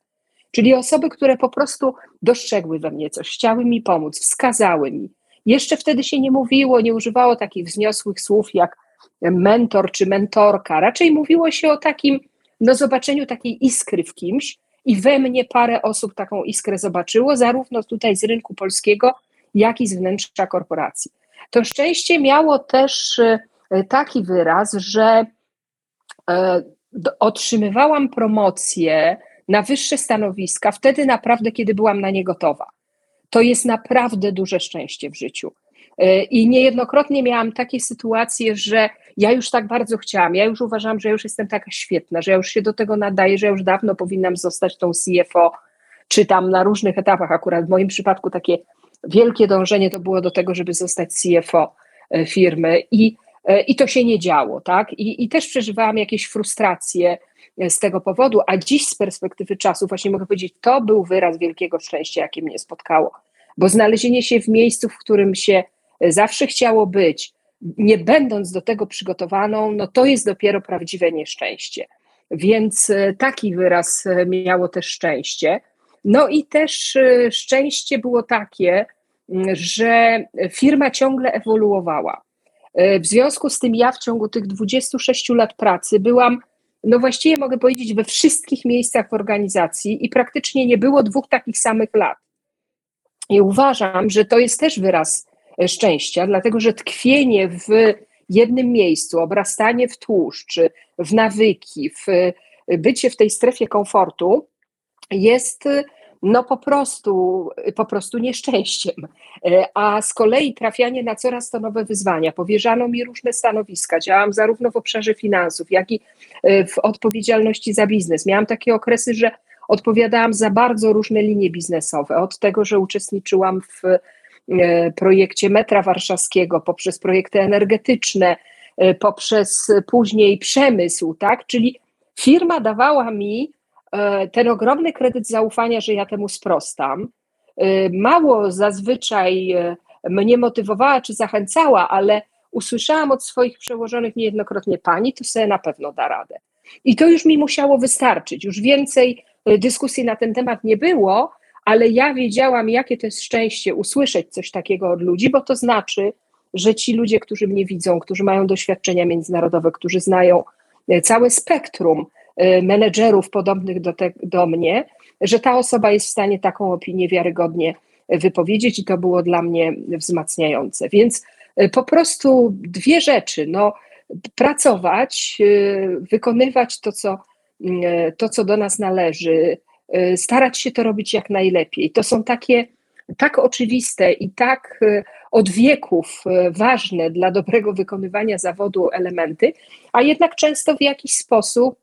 Czyli osoby, które po prostu dostrzegły we mnie coś, chciały mi pomóc, wskazały mi. Jeszcze wtedy się nie mówiło, nie używało takich wzniosłych słów jak mentor czy mentorka. Raczej mówiło się o takim, no zobaczeniu takiej iskry w kimś i we mnie parę osób taką iskrę zobaczyło, zarówno tutaj z rynku polskiego, jak i z wnętrza korporacji. To szczęście miało też e, taki wyraz, że e, otrzymywałam promocję na wyższe stanowiska wtedy naprawdę, kiedy byłam na nie gotowa. To jest naprawdę duże szczęście w życiu. E, I niejednokrotnie miałam takie sytuacje, że ja już tak bardzo chciałam, ja już uważam, że już jestem taka świetna, że ja już się do tego nadaję, że ja już dawno powinnam zostać tą CFO, czy tam na różnych etapach. Akurat w moim przypadku takie wielkie dążenie to było do tego, żeby zostać CFO e, firmy i, e, i to się nie działo, tak? I, I też przeżywałam jakieś frustracje z tego powodu, a dziś z perspektywy czasu właśnie mogę powiedzieć, to był wyraz wielkiego szczęścia, jakie mnie spotkało, bo znalezienie się w miejscu, w którym się zawsze chciało być, nie będąc do tego przygotowaną, no to jest dopiero prawdziwe nieszczęście. Więc e, taki wyraz e, miało też szczęście. No i też e, szczęście było takie, że firma ciągle ewoluowała. W związku z tym ja w ciągu tych 26 lat pracy byłam, no właściwie mogę powiedzieć, we wszystkich miejscach w organizacji i praktycznie nie było dwóch takich samych lat. I uważam, że to jest też wyraz szczęścia, dlatego że tkwienie w jednym miejscu, obrastanie w tłuszcz, w nawyki, w bycie w tej strefie komfortu jest no po prostu, po prostu nieszczęściem. A z kolei trafianie na coraz to nowe wyzwania. Powierzano mi różne stanowiska. Działam zarówno w obszarze finansów, jak i w odpowiedzialności za biznes. Miałam takie okresy, że odpowiadałam za bardzo różne linie biznesowe. Od tego, że uczestniczyłam w E, projekcie metra warszawskiego, poprzez projekty energetyczne, e, poprzez później przemysł, tak? Czyli firma dawała mi e, ten ogromny kredyt zaufania, że ja temu sprostam. Mało zazwyczaj mnie motywowała czy zachęcała, ale usłyszałam od swoich przełożonych niejednokrotnie pani, to sobie na pewno da radę. I to już mi musiało wystarczyć. Już więcej dyskusji na ten temat nie było, ale ja wiedziałam, jakie to jest szczęście usłyszeć coś takiego od ludzi, bo to znaczy, że ci ludzie, którzy mnie widzą, którzy mają doświadczenia międzynarodowe, którzy znają e, całe spektrum e, menedżerów podobnych do, te, do mnie, że ta osoba jest w stanie taką opinię wiarygodnie wypowiedzieć i to było dla mnie wzmacniające. Więc e, po prostu dwie rzeczy, no, pracować, wykonywać to, co, to, co do nas należy, starać się to robić jak najlepiej. To są takie tak oczywiste i tak y, od wieków y, ważne dla dobrego wykonywania zawodu elementy, a jednak często w jakiś sposób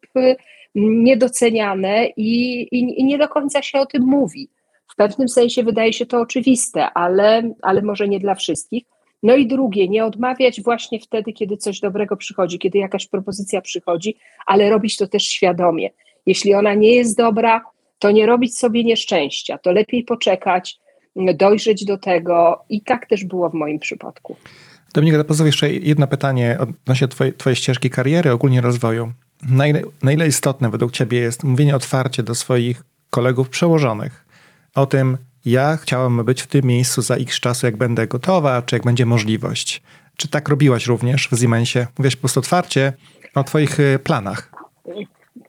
niedoceniane i, i, i nie do końca się o tym mówi. W pewnym sensie wydaje się to oczywiste, ale, ale może nie dla wszystkich. No i drugie, nie odmawiać właśnie wtedy, kiedy coś dobrego przychodzi, kiedy jakaś propozycja przychodzi, ale robić to też świadomie. Jeśli ona nie jest dobra, to nie robić sobie nieszczęścia, to lepiej poczekać, dojrzeć do tego i tak też było w moim przypadku. Dominika, pozwól jeszcze jedno pytanie odnośnie twojej, twojej ścieżki kariery, ogólnie rozwoju. Na ile, na ile istotne według ciebie jest mówienie otwarcie do swoich kolegów przełożonych o tym, ja chciałam być w tym miejscu za x czasu, jak będę gotowa, czy jak będzie możliwość. Czy tak robiłaś również w Siemensie? Mówiłaś po prostu otwarcie o twoich y, planach.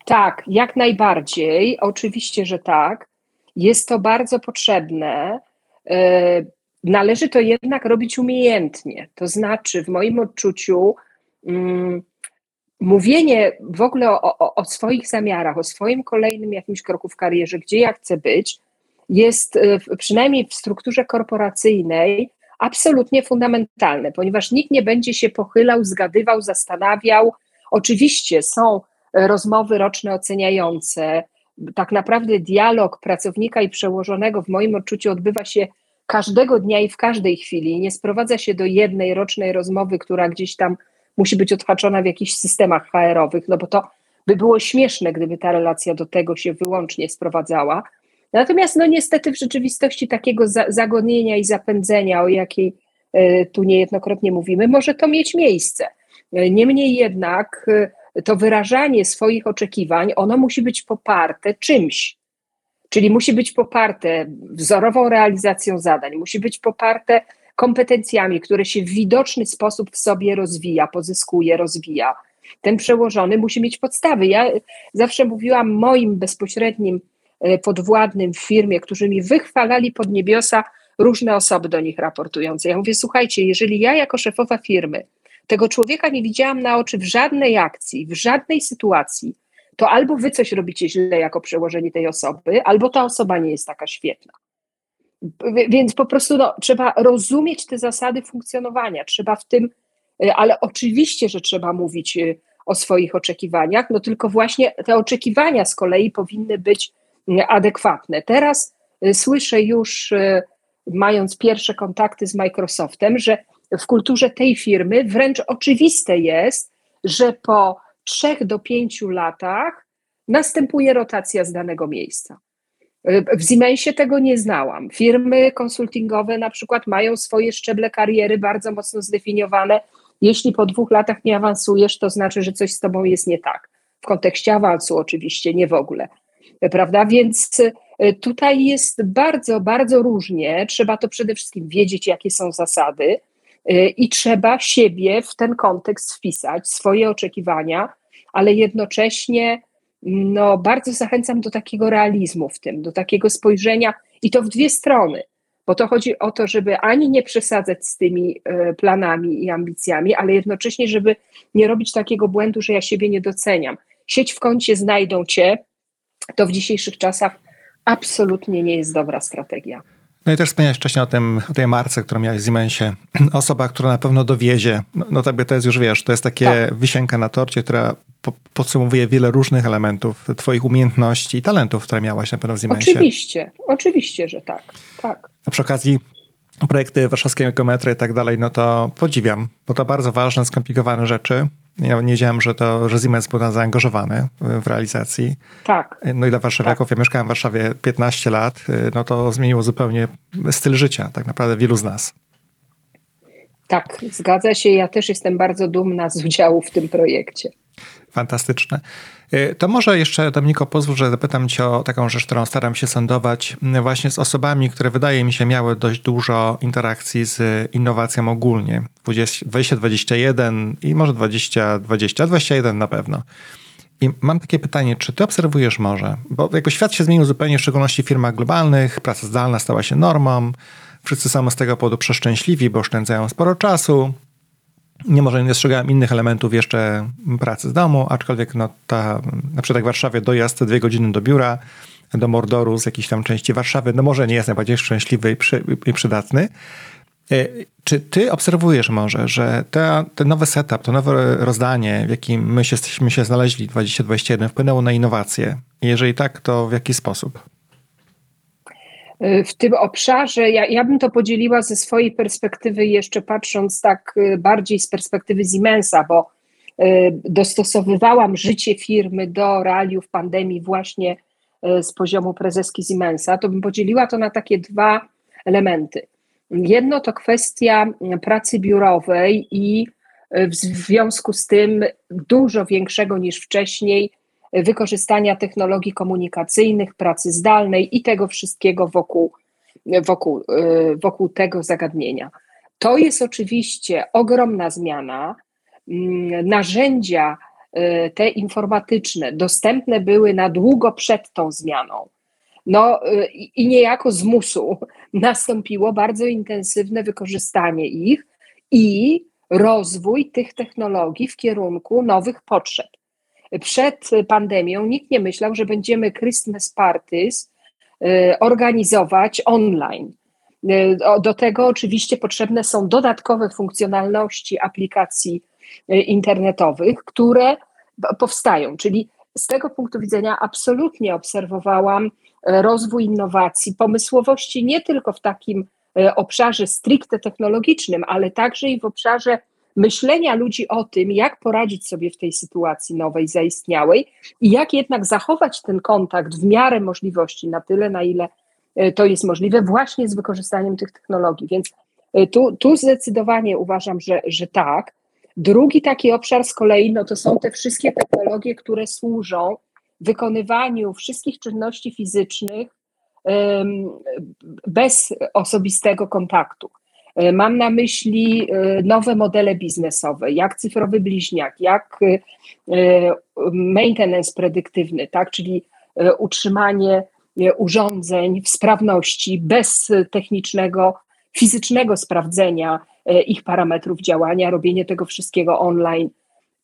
Tak, jak najbardziej. Oczywiście, że tak. Jest to bardzo potrzebne. E, należy to jednak robić umiejętnie. To znaczy, w moim odczuciu, mm, mówienie w ogóle o, o, o, swoich zamiarach, o swoim kolejnym jakimś kroku w karierze, gdzie ja chcę być, jest przynajmniej w strukturze korporacyjnej absolutnie fundamentalne, ponieważ nikt nie będzie się pochylał, zgadywał, zastanawiał. Oczywiście są rozmowy roczne oceniające. Tak naprawdę dialog pracownika i przełożonego w moim odczuciu odbywa się każdego dnia i w każdej chwili. Nie sprowadza się do jednej rocznej rozmowy, która gdzieś tam musi być odhaczona w jakichś systemach HR-owych, no bo to by było śmieszne, gdyby ta relacja do tego się wyłącznie sprowadzała. Natomiast no niestety w rzeczywistości takiego za, zagodnienia i zapędzenia, o jakiej y, tu niejednokrotnie mówimy, może to mieć miejsce. Niemniej jednak y, to wyrażanie swoich oczekiwań, ono musi być poparte czymś. Czyli musi być poparte wzorową realizacją zadań, musi być poparte kompetencjami, które się w widoczny sposób w sobie rozwija, pozyskuje, rozwija. Ten przełożony musi mieć podstawy. Ja zawsze mówiłam moim bezpośrednim e, podwładnym w firmie, którzy mi wychwalali pod niebiosa różne osoby do nich raportujące. Ja mówię, słuchajcie, jeżeli ja jako szefowa firmy tego człowieka nie widziałam na oczy w żadnej akcji, w żadnej sytuacji, to albo wy coś robicie źle jako przełożeni tej osoby, albo ta osoba nie jest taka świetna. Więc po prostu no, trzeba rozumieć te zasady funkcjonowania, trzeba w tym, y, ale oczywiście, że trzeba mówić y, o swoich oczekiwaniach, no tylko właśnie te oczekiwania z kolei powinny być y, adekwatne. Teraz słyszę już, mając pierwsze kontakty z Microsoftem, że w kulturze tej firmy wręcz oczywiste jest, że po trzech do pięciu latach następuje rotacja z danego miejsca. W Siemensie tego nie znałam. Firmy konsultingowe na przykład mają swoje szczeble kariery bardzo mocno zdefiniowane. Jeśli po dwóch latach nie awansujesz, to znaczy, że coś z tobą jest nie tak. W kontekście awansu oczywiście, nie w ogóle. Prawda? Więc e, tutaj jest bardzo, bardzo różnie. Trzeba to przede wszystkim wiedzieć, jakie są zasady i trzeba siebie w ten kontekst wpisać, swoje oczekiwania, ale jednocześnie no, bardzo zachęcam do takiego realizmu w tym, do takiego spojrzenia i to w dwie strony, bo to chodzi o to, żeby ani nie przesadzać z tymi e, planami i ambicjami, ale jednocześnie, żeby nie robić takiego błędu, że ja siebie nie doceniam. Sieć w kącie znajdą cię, to w dzisiejszych czasach absolutnie nie jest dobra strategia. No i też wspomniałeś wcześniej o, tym, o tej marce, którą miałeś w Siemensie. Osoba, która na pewno dowiezie. No, no to jest już, wiesz, to jest takie tak. wisienka na torcie, która po, podsumowuje wiele różnych elementów twoich umiejętności i talentów, które miałaś na pewno w Siemensie. Oczywiście, oczywiście, że tak. tak. A przy okazji projekty warszawskiego geometry i tak dalej, no to podziwiam, bo to bardzo ważne, skomplikowane rzeczy. Ja nie wiedziałem, że to, że Siemens był zaangażowany w realizacji. Tak. No i dla warszawiaków, tak. ja mieszkałem w Warszawie 15 lat, no to zmieniło zupełnie styl życia, tak naprawdę wielu z nas. Tak, zgadza się. Ja też jestem bardzo dumna z udziału w tym projekcie. Fantastyczne. Y, to może jeszcze, Dominiko, pozwól, że zapytam cię o taką rzecz, którą staram się sądować y, właśnie z osobami, które wydaje mi się miały dość dużo interakcji z innowacją ogólnie. 2021 i może 2020, 21 na pewno. I mam takie pytanie, czy ty obserwujesz może, bo jakby świat się zmienił zupełnie, w szczególności w firmach globalnych, praca zdalna stała się normą, wszyscy są z tego powodu przeszczęśliwi, bo oszczędzają sporo czasu, nie może nie dostrzegałem innych elementów jeszcze pracy z domu, aczkolwiek no ta, na przykład w Warszawie dojazd dwie godziny do biura, do Mordoru z jakiejś tam części Warszawy, no może nie jest najbardziej szczęśliwy i, przy, i przydatny. E, czy ty obserwujesz może, że te, ten nowy setup, to nowe rozdanie, w jakim my się, my się znaleźli 2021, wpłynęło na innowacje? Jeżeli tak, to w jaki sposób? Y, w tym obszarze, ja, ja bym to podzieliła ze swojej perspektywy, jeszcze patrząc tak y, bardziej z perspektywy Siemensa, bo y, dostosowywałam życie firmy do realiów pandemii właśnie z poziomu prezeski Siemensa, to bym podzieliła to na takie dwa elementy. Jedno to kwestia pracy biurowej i w związku z tym dużo większego niż wcześniej wykorzystania technologii komunikacyjnych, pracy zdalnej i tego wszystkiego wokół, wokół, y, wokół tego zagadnienia. To jest oczywiście ogromna zmiana. Mm, narzędzia y, te informatyczne dostępne były na długo przed tą zmianą. No y, i niejako z musu nastąpiło bardzo intensywne wykorzystanie ich i rozwój tych technologii w kierunku nowych potrzeb. Przed pandemią nikt nie myślał, że będziemy Christmas parties y, organizować online. Y, do tego oczywiście potrzebne są dodatkowe funkcjonalności aplikacji y, internetowych, które powstają. Czyli z tego punktu widzenia absolutnie obserwowałam rozwój innowacji, pomysłowości nie tylko w takim obszarze stricte technologicznym, ale także i w obszarze myślenia ludzi o tym, jak poradzić sobie w tej sytuacji nowej, zaistniałej i jak jednak zachować ten kontakt w miarę możliwości, na tyle, na ile e, to jest możliwe, właśnie z wykorzystaniem tych technologii. Więc e, tu, tu zdecydowanie uważam, że, że tak. Drugi taki obszar z kolei no to są te wszystkie technologie, które służą wykonywaniu wszystkich czynności fizycznych bez osobistego kontaktu. E, mam na myśli e, nowe modele biznesowe, jak cyfrowy bliźniak, jak e, maintenance predyktywny, tak, czyli utrzymanie urządzeń w sprawności bez technicznego, fizycznego sprawdzenia ich parametrów działania, robienie tego wszystkiego online.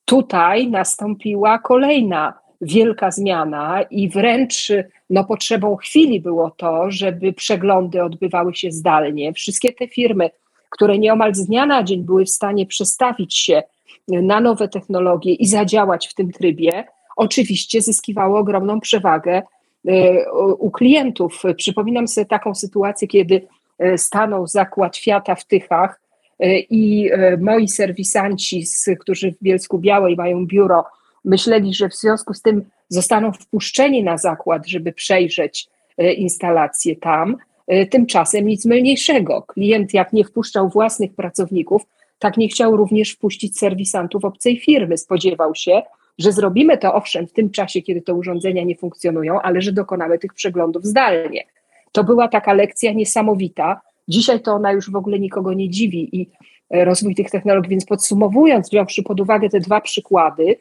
Tutaj nastąpiła kolejna wielka zmiana i wręcz no, potrzebą chwili było to, żeby przeglądy odbywały się zdalnie. Wszystkie te firmy, które nieomal z dnia na dzień były w stanie przestawić się na nowe technologie i zadziałać w tym trybie, oczywiście zyskiwały ogromną przewagę e, u klientów. Przypominam sobie taką sytuację, kiedy e, stanął zakład Fiata w Tychach e, i moi serwisanci, którzy w Bielsku Białej mają biuro, myśleli, że w związku z tym zostaną wpuszczeni na zakład, żeby przejrzeć instalację tam. E, tymczasem nic mylniejszego. Klient, jak nie wpuszczał własnych pracowników, tak nie chciał również wpuścić serwisantów obcej firmy. Spodziewał się, że zrobimy to owszem w tym czasie, kiedy te urządzenia nie funkcjonują, ale że dokonamy tych przeglądów zdalnie. To była taka lekcja niesamowita. Dzisiaj to ona już w ogóle nikogo nie dziwi i e, rozwój tych technologii. Więc podsumowując, wziąwszy pod uwagę te dwa przykłady,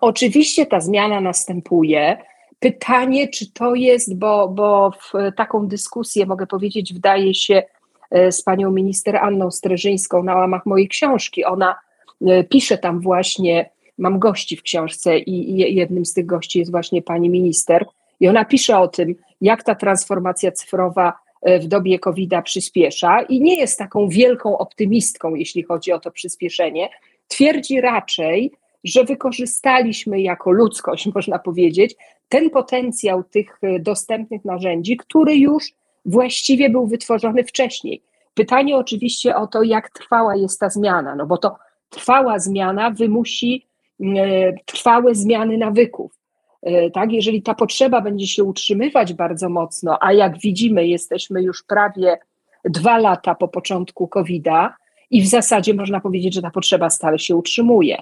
oczywiście ta zmiana następuje. Pytanie, czy to jest, bo, bo w taką dyskusję, mogę powiedzieć, wdaje się e, z panią minister Anną Streżyńską na łamach mojej książki. Ona e, pisze tam właśnie, mam gości w książce i jednym z tych gości jest właśnie pani minister. I ona pisze o tym, jak ta transformacja cyfrowa e, w dobie COVID-a przyspiesza i nie jest taką wielką optymistką, jeśli chodzi o to przyspieszenie. Twierdzi raczej, że wykorzystaliśmy jako ludzkość, można powiedzieć, ten potencjał tych e, dostępnych narzędzi, który już właściwie był wytworzony wcześniej. Pytanie oczywiście o to, jak trwała jest ta zmiana, no bo to trwała zmiana wymusi e, trwałe zmiany nawyków. E, tak, jeżeli ta potrzeba będzie się utrzymywać bardzo mocno, a jak widzimy, jesteśmy już prawie dwa lata po początku COVID-a i w zasadzie można powiedzieć, że ta potrzeba stale się utrzymuje,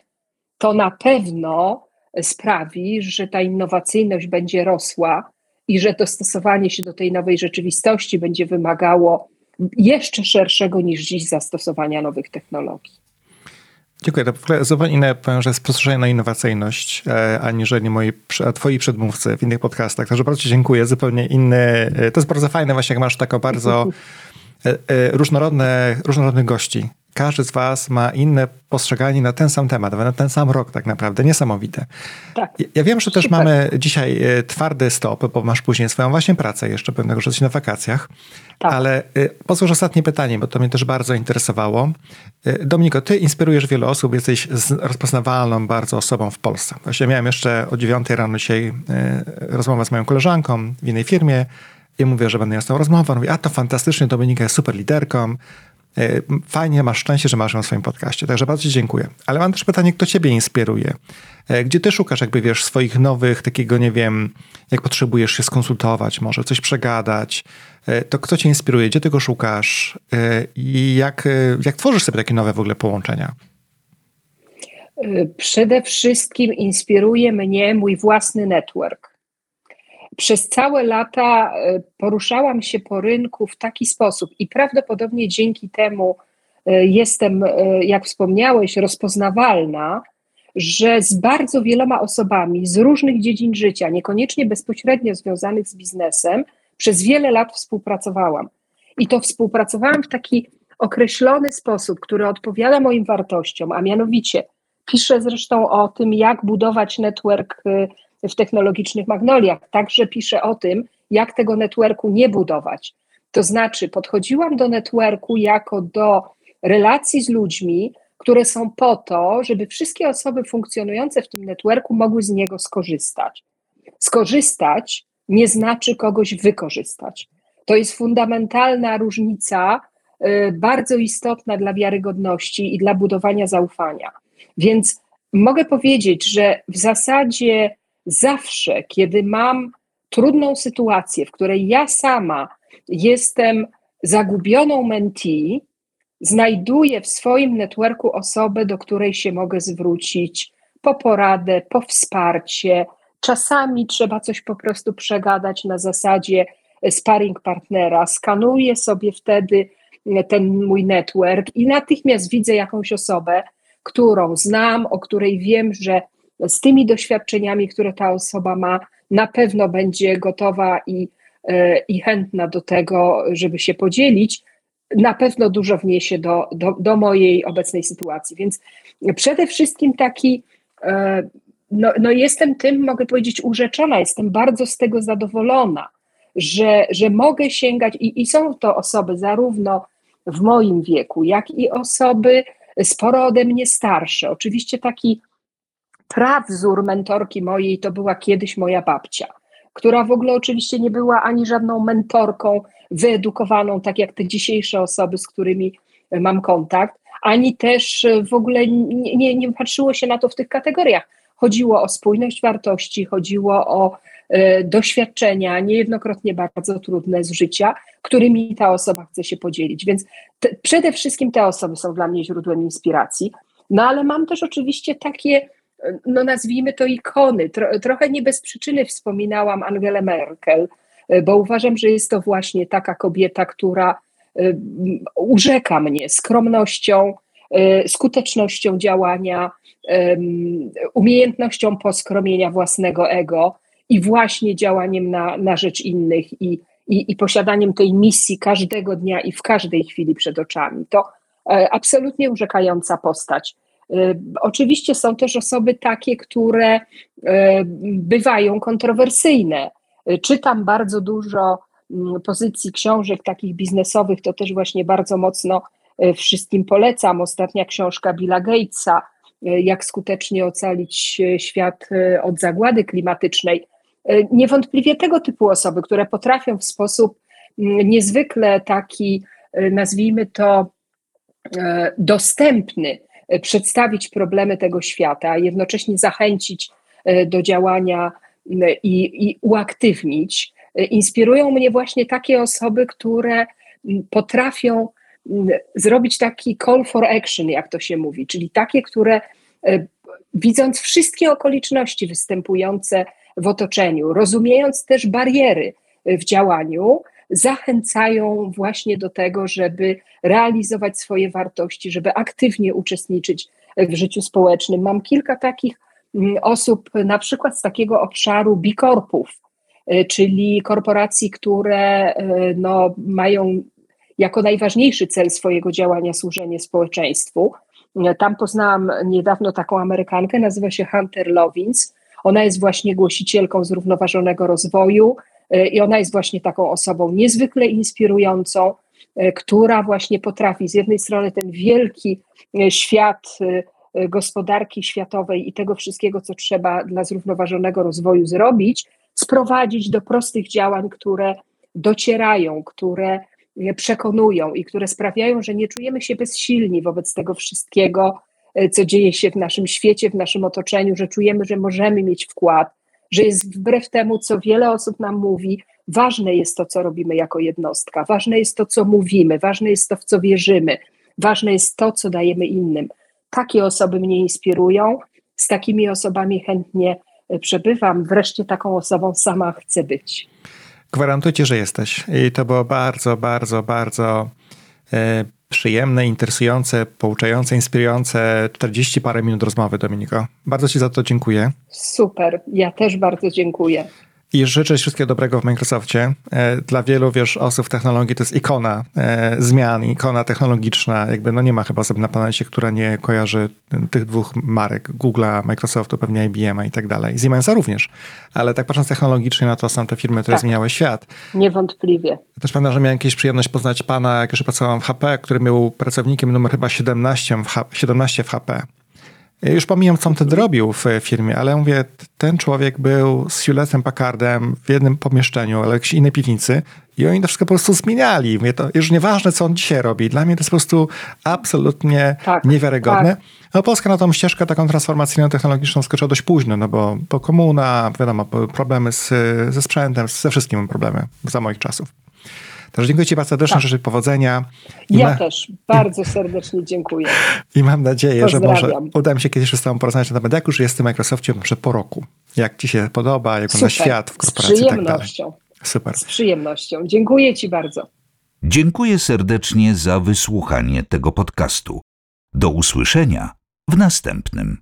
to na pewno sprawi, że ta innowacyjność będzie rosła i że dostosowanie się do tej nowej rzeczywistości będzie wymagało jeszcze szerszego niż dziś zastosowania nowych technologii. Dziękuję. To w zupełnie inne, powiem, że spostrzeżenie na innowacyjność, e, aniżeli moi, twoi przedmówcy w innych podcastach. Także bardzo dziękuję. Zupełnie inny. E, to jest bardzo fajne właśnie, jak masz taką bardzo e, różnorodne, różnorodnych gości każdy z Was ma inne postrzeganie na ten sam temat, na ten sam rok tak naprawdę. Niesamowite. Tak. Ja wiem, że też Super. mamy dzisiaj e, twardy stop, bo masz później swoją właśnie pracę jeszcze pewnego czasu na wakacjach. Tak. Ale e, pozwól ostatnie pytanie, bo to mnie też bardzo interesowało. E, Dominiko, ty inspirujesz wiele osób, jesteś rozpoznawalną bardzo osobą w Polsce. Właśnie miałem jeszcze o 9 rano dzisiaj rozmowę z moją koleżanką w innej firmie i mówię, że będę miał z tą rozmowę. Mówię, a to fantastycznie, Dominika jest super liderką, fajnie, masz szczęście, że masz ją w swoim podcaście. Także bardzo Ci dziękuję. Ale mam też pytanie, kto Ciebie inspiruje? E, gdzie Ty szukasz, jakby wiesz, swoich nowych, takiego, nie wiem, jak potrzebujesz się skonsultować, może coś przegadać, e, to kto Cię inspiruje? Gdzie Ty szukasz? I jak, jak tworzysz sobie takie nowe w ogóle połączenia? Przede wszystkim inspiruje mnie mój własny network przez całe lata e, poruszałam się po rynku w taki sposób i prawdopodobnie dzięki temu e, jestem, e, jak wspomniałeś, rozpoznawalna, że z bardzo wieloma osobami z różnych dziedzin życia, niekoniecznie bezpośrednio związanych z biznesem, przez wiele lat współpracowałam. I to współpracowałam w taki określony sposób, który odpowiada moim wartościom, a mianowicie piszę zresztą o tym, jak budować network y, w technologicznych magnoliach, także piszę o tym, jak tego networku nie budować. To znaczy, podchodziłam do networku jako do relacji z ludźmi, które są po to, żeby wszystkie osoby funkcjonujące w tym networku mogły z niego skorzystać. Skorzystać nie znaczy kogoś wykorzystać. To jest fundamentalna różnica, y, bardzo istotna dla wiarygodności i dla budowania zaufania. Więc mogę powiedzieć, że w zasadzie zawsze, kiedy mam trudną sytuację, w której ja sama jestem zagubioną mentee, znajduję w swoim networku osobę, do której się mogę zwrócić po poradę, po wsparcie. Czasami trzeba coś po prostu przegadać na zasadzie sparring partnera. Skanuję sobie wtedy ten mój network i natychmiast widzę jakąś osobę, którą znam, o której wiem, że z tymi doświadczeniami, które ta osoba ma, na pewno będzie gotowa i, e, i chętna do tego, żeby się podzielić, na pewno dużo wniesie do, do, do mojej obecnej sytuacji. Więc przede wszystkim taki, e, no, no jestem tym, mogę powiedzieć, urzeczona, jestem bardzo z tego zadowolona, że, że mogę sięgać i, i są to osoby zarówno w moim wieku, jak i osoby sporo ode mnie starsze. Oczywiście taki prawzór mentorki mojej to była kiedyś moja babcia, która w ogóle oczywiście nie była ani żadną mentorką wyedukowaną, tak jak te dzisiejsze osoby, z którymi mam kontakt, ani też w ogóle nie, nie, nie patrzyło się na to w tych kategoriach. Chodziło o spójność wartości, chodziło o e, doświadczenia, niejednokrotnie bardzo trudne z życia, którymi ta osoba chce się podzielić. Więc te, przede wszystkim te osoby są dla mnie źródłem inspiracji. No ale mam też oczywiście takie no nazwijmy to ikony. Tro, trochę nie bez przyczyny wspominałam Angelę Merkel, e, bo uważam, że jest to właśnie taka kobieta, która e, urzeka mnie skromnością, e, skutecznością działania, umiejętnością poskromienia własnego ego i właśnie działaniem na, na rzecz innych i, i, i posiadaniem tej misji każdego dnia i w każdej chwili przed oczami. To absolutnie urzekająca postać. Y, oczywiście są też osoby takie, które y, bywają kontrowersyjne. Y, czytam bardzo dużo mm, pozycji książek takich biznesowych, to też właśnie bardzo mocno wszystkim polecam. Ostatnia książka Billa Gatesa, jak skutecznie ocalić świat od zagłady klimatycznej. Niewątpliwie tego typu osoby, które potrafią w sposób mm, niezwykle taki, nazwijmy to, dostępny, E, przedstawić problemy tego świata, a jednocześnie zachęcić e, do działania i, i uaktywnić. E, inspirują mnie właśnie takie osoby, które potrafią zrobić taki call for action, jak to się mówi, czyli takie, które widząc wszystkie okoliczności występujące w otoczeniu, rozumiejąc też bariery w działaniu, zachęcają właśnie do tego, żeby realizować swoje wartości, żeby aktywnie uczestniczyć w życiu społecznym. Mam kilka takich mm, osób, na przykład z takiego obszaru bikorpów, y, czyli korporacji, które y, no, mają jako najważniejszy cel swojego działania służenie społeczeństwu. Tam poznałam niedawno taką Amerykankę, nazywa się Hunter Lovins. Ona jest właśnie głosicielką zrównoważonego rozwoju, E, I ona jest właśnie taką osobą niezwykle inspirującą, e, która właśnie potrafi z jednej strony ten wielki e, świat gospodarki światowej i tego wszystkiego, co trzeba dla zrównoważonego rozwoju zrobić, sprowadzić do prostych działań, które docierają, które przekonują i które sprawiają, że nie czujemy się bezsilni wobec tego wszystkiego, co dzieje się w naszym świecie, w naszym otoczeniu, że czujemy, że możemy mieć wkład, że jest wbrew temu, co wiele osób nam mówi, ważne jest to, co robimy jako jednostka, ważne jest to, co mówimy, ważne jest to, w co wierzymy, ważne jest to, co dajemy innym. Takie osoby mnie inspirują, z takimi osobami chętnie e, przebywam, wreszcie taką osobą sama chcę być. Gwarantuję, że jesteś. I to było bardzo, bardzo, bardzo e, przyjemne, interesujące, pouczające, inspirujące 40 parę minut rozmowy, Dominiko. Bardzo Ci za to dziękuję. Super, ja też bardzo dziękuję. I życzę wszystkiego dobrego w Microsoftie. E, Dla wielu, wiesz, osób w technologii to jest ikona e, zmian, ikona technologiczna. Jakby no nie ma chyba osoby na planecie, która nie kojarzy tych dwóch marek, Google'a, Microsoftu, pewnie IBM i tak dalej. Siemensa również. Ale tak patrząc technologicznie, no to są te firmy, które Tak. zmieniały świat. Niewątpliwie. Też pamiętam, że miałem kiedyś przyjemność poznać pana, jak jeszcze pracowałem w HP, który był pracownikiem numer chyba 17 w, H- 17 w HP. Już pomijam, co on wtedy robił w firmie, ale mówię, ten człowiek był z Hewlettem Packardem w jednym pomieszczeniu, ale jakiejś innej piwnicy i oni to wszystko po prostu zmieniali. Mówię, to już nieważne, co on dzisiaj robi. Dla mnie to jest po prostu absolutnie Tak, niewiarygodne. tak. A Polska na tą ścieżkę taką transformacyjną technologiczną skoczyła dość późno, no bo, bo komuna, wiadomo, problemy z, ze sprzętem, ze wszystkim problemy za moich czasów. Także dziękuję Ci bardzo serdecznie, Tak. życzę powodzenia. I, Ja ma, też bardzo serdecznie dziękuję. I mam nadzieję, że może uda mi się kiedyś jeszcze z Tobą porozmawiać na temat, jak już jest w tym Microsoftie może po roku. Jak Ci się podoba, jak wygląda świat w Z korporacji i tak dalej. przyjemnością. Super. Z przyjemnością. Dziękuję Ci bardzo. Dziękuję serdecznie za wysłuchanie tego podcastu. Do usłyszenia w następnym.